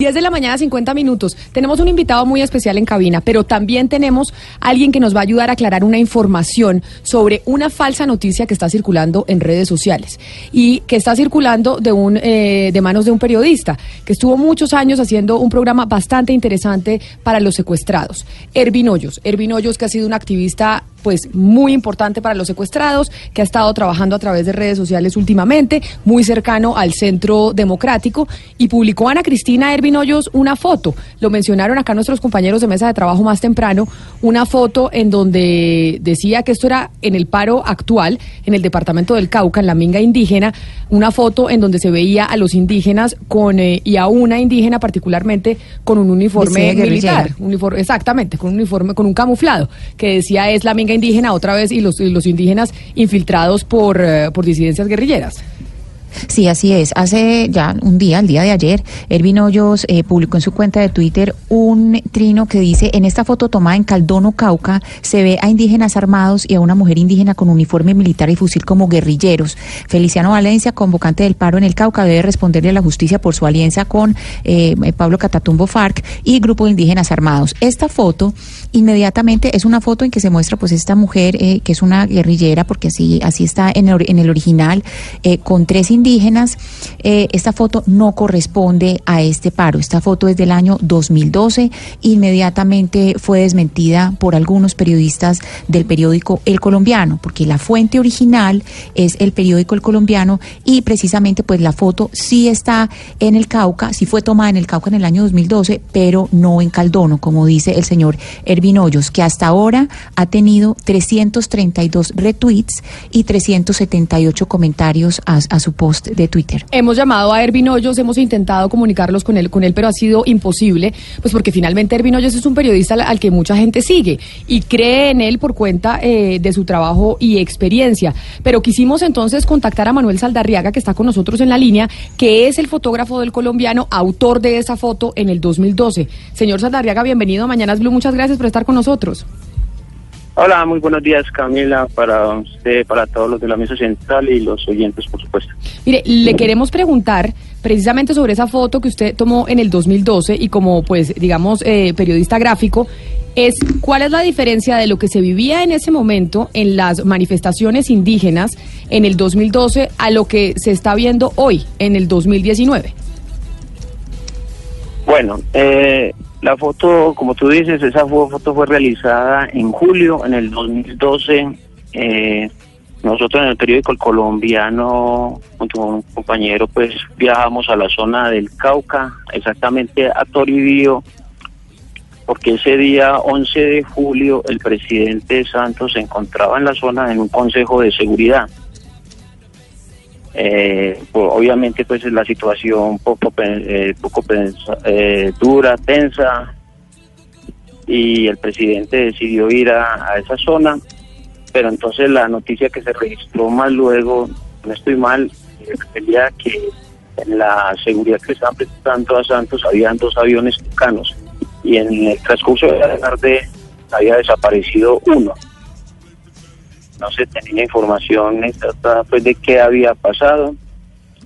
10 de la mañana, 50 minutos. Tenemos un invitado muy especial en cabina, pero también tenemos alguien que nos va a ayudar a aclarar una información sobre una falsa noticia que está circulando en redes sociales y que está circulando de, un, eh, de manos de un periodista que estuvo muchos años haciendo un programa bastante interesante para los secuestrados. Ervin Hoyos. Ervin Hoyos, que ha sido un activista pues muy importante para los secuestrados, que ha estado trabajando a través de redes sociales últimamente, muy cercano al Centro Democrático, y publicó Ana Cristina Ervin Hoyos una foto, lo mencionaron acá nuestros compañeros de mesa de trabajo más temprano, una foto en donde decía que esto era en el paro actual, en el departamento del Cauca, en la minga indígena, una foto en donde se veía a los indígenas con eh, y a una indígena particularmente con un uniforme militar, uniforme, exactamente, con un uniforme, con un camuflado, que decía es la minga indígena otra vez y los, los indígenas infiltrados por, eh, por disidencias guerrilleras. Sí, así es. Hace ya un día, el día de ayer, Ervin Hoyos eh, publicó en su cuenta de Twitter un trino que dice, en esta foto tomada en Caldono, Cauca, se ve a indígenas armados y a una mujer indígena con uniforme militar y fusil como guerrilleros. Feliciano Valencia, convocante del paro en el Cauca, debe responderle a la justicia por su alianza con eh, Pablo Catatumbo FARC y grupo de indígenas armados. Esta foto inmediatamente es una foto en que se muestra pues esta mujer eh, que es una guerrillera, porque así, así está en el, en el original, con tres indígenas indígenas, eh, esta foto no corresponde a este paro. Esta foto es del año 2012. Inmediatamente fue desmentida por algunos periodistas del periódico El Colombiano, porque la fuente original es el periódico El Colombiano y precisamente pues la foto sí está en el Cauca, sí fue tomada en el Cauca en el año 2012, pero no en Caldono, como dice el señor Ervin Hoyos, que hasta ahora ha tenido 332 retweets y 378 comentarios a, a su post de Twitter. Hemos llamado a Ervin Hoyos, hemos intentado comunicarlos con él, con él, pero ha sido imposible, pues porque finalmente Ervin Hoyos es un periodista al, que mucha gente sigue y cree en él por cuenta eh, de su trabajo y experiencia. Pero quisimos entonces contactar a Manuel Saldarriaga, que está con nosotros en la línea, que es el fotógrafo del colombiano, autor de esa foto en el 2012. Señor Saldarriaga, bienvenido a Mañanas Blue, muchas gracias por estar con nosotros. Hola, muy buenos días Camila, para usted, para todos los de la mesa central y los oyentes, por supuesto. Mire, le queremos preguntar precisamente sobre esa foto que usted tomó en el 2012 y como, pues, digamos, eh, periodista gráfico, es cuál es la diferencia de lo que se vivía en ese momento en las manifestaciones indígenas en el 2012 a lo que se está viendo hoy, en el 2019. Bueno, eh, la foto, como tú dices, esa foto fue realizada en julio, en el 2012. Eh, nosotros en el periódico El Colombiano, junto con un compañero, pues viajamos a la zona del Cauca, exactamente a Toribío, porque ese día 11 de julio el presidente Santos se encontraba en la zona en un consejo de seguridad. Eh, pues, obviamente pues la situación poco eh, poco eh, dura tensa y el presidente decidió ir a, esa zona pero entonces la noticia que se registró más luego no estoy mal refería que en la seguridad que estaban prestando a Santos habían dos aviones tucanos y en el transcurso de la tarde había desaparecido uno no se tenía información exacta pues, de qué había pasado,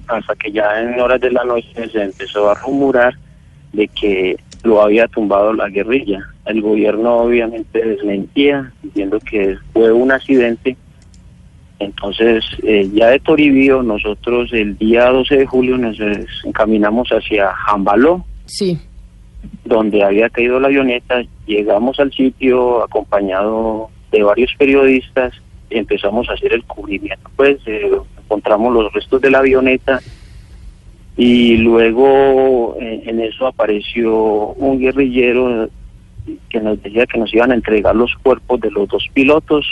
hasta que ya en horas de la noche se empezó a rumorar de que lo había tumbado la guerrilla. El gobierno obviamente desmentía, diciendo que fue un accidente. Entonces, eh, ya de Toribío, nosotros el día 12 de julio nos encaminamos hacia Jambaló. Sí. Donde había caído la avioneta, llegamos al sitio acompañado de varios periodistas empezamos a hacer el cubrimiento, pues eh, encontramos los restos de la avioneta y luego eh, en eso apareció un guerrillero que nos decía que nos iban a entregar los cuerpos de los dos pilotos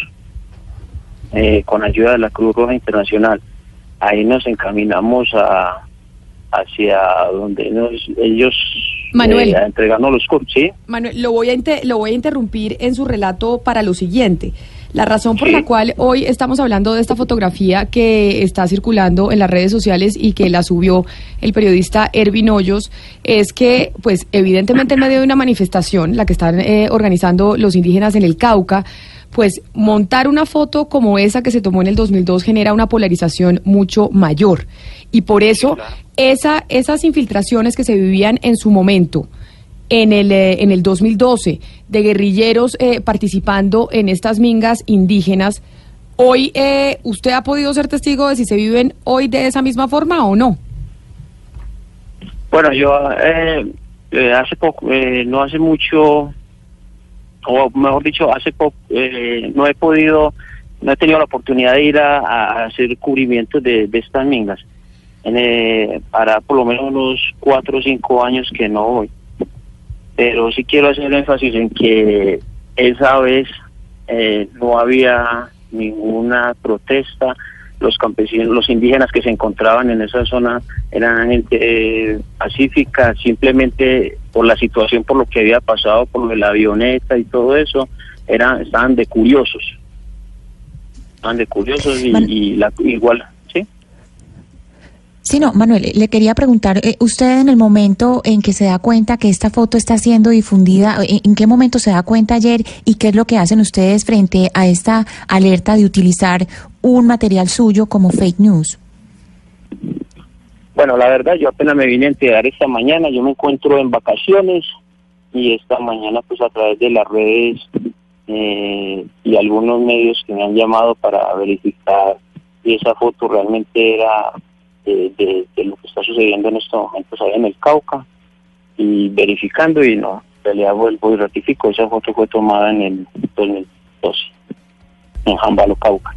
eh, con ayuda de la Cruz Roja Internacional. Ahí nos encaminamos a hacia donde ellos Manuel, los cuerpos. ¿sí? Manuel, lo voy, a lo voy a interrumpir en su relato para lo siguiente. La razón por la cual hoy estamos hablando de esta fotografía que está circulando en las redes sociales y que la subió el periodista Ervin Hoyos es que, pues, evidentemente en medio de una manifestación, la que están eh, organizando los indígenas en el Cauca, pues montar una foto como esa que se tomó en el 2002 genera una polarización mucho mayor. Y por eso esa, esas infiltraciones que se vivían en su momento, en el, eh, en el 2012, de guerrilleros eh, participando en estas mingas indígenas, hoy eh, usted ha podido ser testigo de si se viven hoy de esa misma forma o no. Bueno, yo hace poco, no hace mucho, o mejor dicho, hace poco, no he podido, no he tenido la oportunidad de ir a, hacer cubrimientos de, estas mingas eh, para por lo menos unos cuatro o cinco años que no voy. Pero sí quiero hacer énfasis en que esa vez eh, no había ninguna protesta. Los campesinos, los indígenas que se encontraban en esa zona eran gente eh, pacífica, simplemente por la situación, por lo que había pasado, por lo de la avioneta y todo eso, eran, estaban de curiosos. Estaban de curiosos y, y la, igual Sí, no, Manuel, le quería preguntar, eh, usted en el momento en que se da cuenta que esta foto está siendo difundida, ¿en qué momento se da cuenta ayer y qué es lo que hacen ustedes frente a esta alerta de utilizar un material suyo como fake news? Bueno, la verdad, yo apenas me vine a enterar esta mañana, yo me encuentro en vacaciones y esta mañana pues a través de las redes eh, y algunos medios que me han llamado para verificar si esa foto realmente era de, lo que está sucediendo en estos momentos ahí en el Cauca y verificando y no, en realidad vuelvo y ratifico, esa foto fue tomada en el 2012 en Jambalo, Cauca.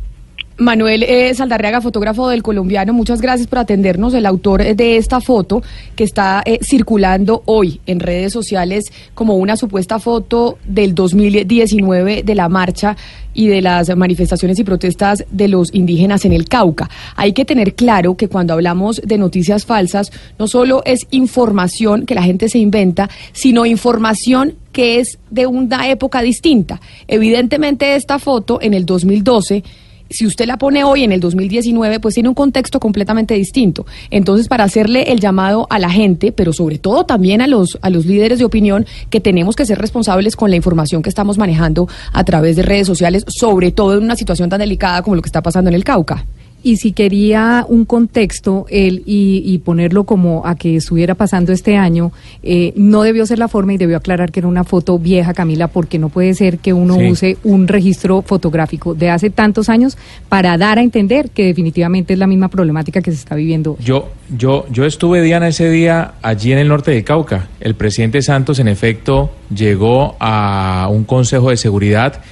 Manuel eh, Saldarriaga, fotógrafo del colombiano, muchas gracias por atendernos. El autor de esta foto que está eh, circulando hoy en redes sociales como una supuesta foto del 2019 de la marcha y de las manifestaciones y protestas de los indígenas en el Cauca. Hay que tener claro que cuando hablamos de noticias falsas, no solo es información que la gente se inventa, sino información que es de una época distinta. Evidentemente esta foto en el 2012 si usted la pone hoy en el 2019, pues tiene un contexto completamente distinto. Entonces, para hacerle el llamado a la gente, pero sobre todo también a los, a los líderes de opinión, que tenemos que ser responsables con la información que estamos manejando a través de redes sociales, sobre todo en una situación tan delicada como lo que está pasando en el Cauca y si quería un contexto él y, ponerlo como a que estuviera pasando este año, eh, no debió ser la forma y debió aclarar que era una foto vieja, Camila, porque no puede ser que uno use un registro fotográfico de hace tantos años para dar a entender que definitivamente es la misma problemática que se está viviendo. Yo, yo, yo estuve Diana ese día allí en el norte de Cauca. El presidente Santos, en efecto, llegó a un consejo de seguridad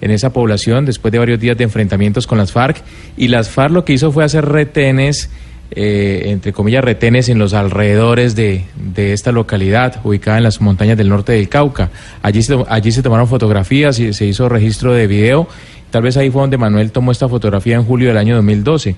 en esa población después de varios días de enfrentamientos con las FARC y las FARC lo que hizo fue hacer retenes, eh, entre comillas retenes en los alrededores de, de, esta localidad ubicada en las montañas del norte del Cauca. Allí se, allí se tomaron fotografías y se hizo registro de video. Tal vez ahí fue donde Manuel tomó esta fotografía en julio del año 2012.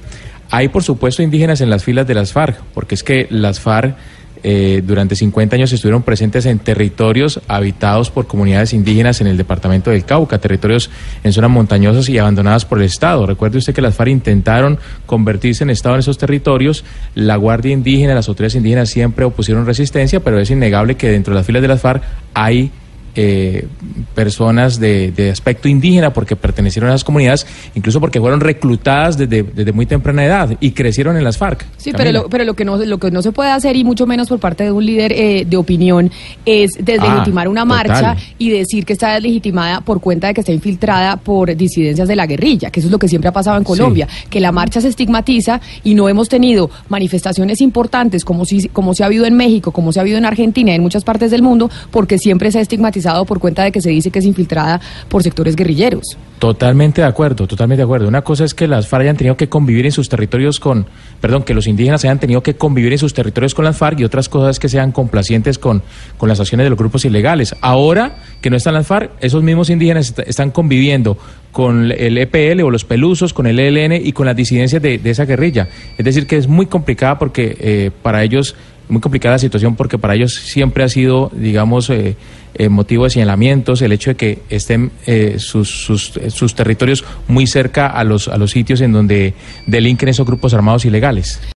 Hay, por supuesto, indígenas en las filas de las FARC, porque es que las FARC eh, durante 50 años estuvieron presentes en territorios habitados por comunidades indígenas en el departamento del Cauca, territorios en zonas montañosas y abandonadas por el Estado. Recuerde usted que las FARC intentaron convertirse en Estado en esos territorios. La Guardia Indígena, las autoridades indígenas siempre opusieron resistencia, pero es innegable que dentro de las filas de las FARC hay eh, personas de, aspecto indígena porque pertenecieron a las comunidades, incluso porque fueron reclutadas desde, desde muy temprana edad y crecieron en las FARC. Sí, pero lo, pero lo que no lo que no se puede hacer y mucho menos por parte de un líder eh, de opinión es deslegitimar ah, una marcha y decir que está deslegitimada por cuenta de que está infiltrada por disidencias de la guerrilla, que eso es lo que siempre ha pasado en Colombia, que la marcha se estigmatiza y no hemos tenido manifestaciones importantes como si como se ha habido en México, como se ha habido en Argentina y en muchas partes del mundo, porque siempre se ha estigmatizado por cuenta de que se dice que es infiltrada por sectores guerrilleros. Totalmente de acuerdo, totalmente de acuerdo. Una cosa es que las FARC hayan tenido que convivir en sus territorios con, perdón, que los indígenas hayan tenido que convivir en sus territorios con las FARC y otras cosas que sean complacientes con, con las acciones de los grupos ilegales. Ahora que no están las FARC, esos mismos indígenas están conviviendo con el EPL o los pelusos, con el ELN y con las disidencias de, esa guerrilla. Es decir, que es muy complicada porque eh, para ellos muy complicada la situación porque para ellos siempre ha sido, digamos, eh, eh, motivo de señalamientos el hecho de que estén eh, sus, sus, sus territorios muy cerca a los, a los sitios en donde delinquen esos grupos armados ilegales.